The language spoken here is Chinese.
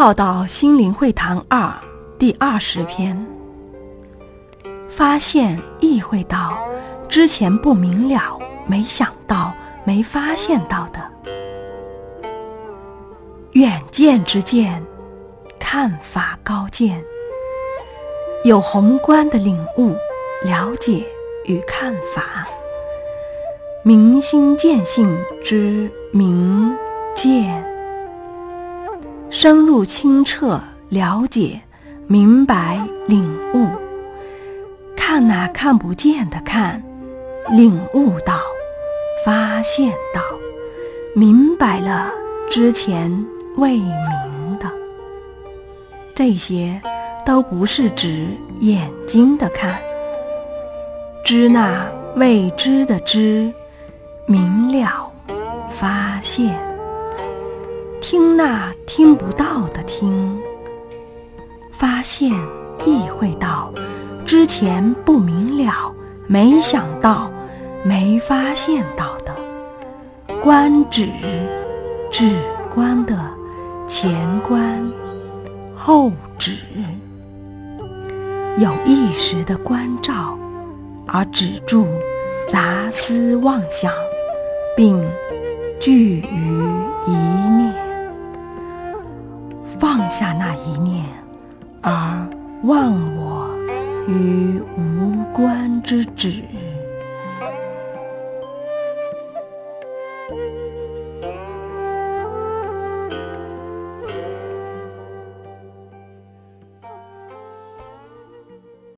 浩道心灵会堂二第二十篇，发现意会到之前不明了、没想到、没发现到的。远见之见，看法高见，有宏观的领悟、了解与看法，明心见性之明见。深入清澈，了解、明白、领悟，看那看不见的看，领悟到，发现到，明白了之前未明的，这些都不是指眼睛的看，知那未知的知，明了，发现。听那听不到的听，发现意会到之前不明了、没想到、没发现到的，观止止观的前观后止，有意识的关照而止住杂思妄想，并聚于一念。放下那一念，而忘我于无关之止。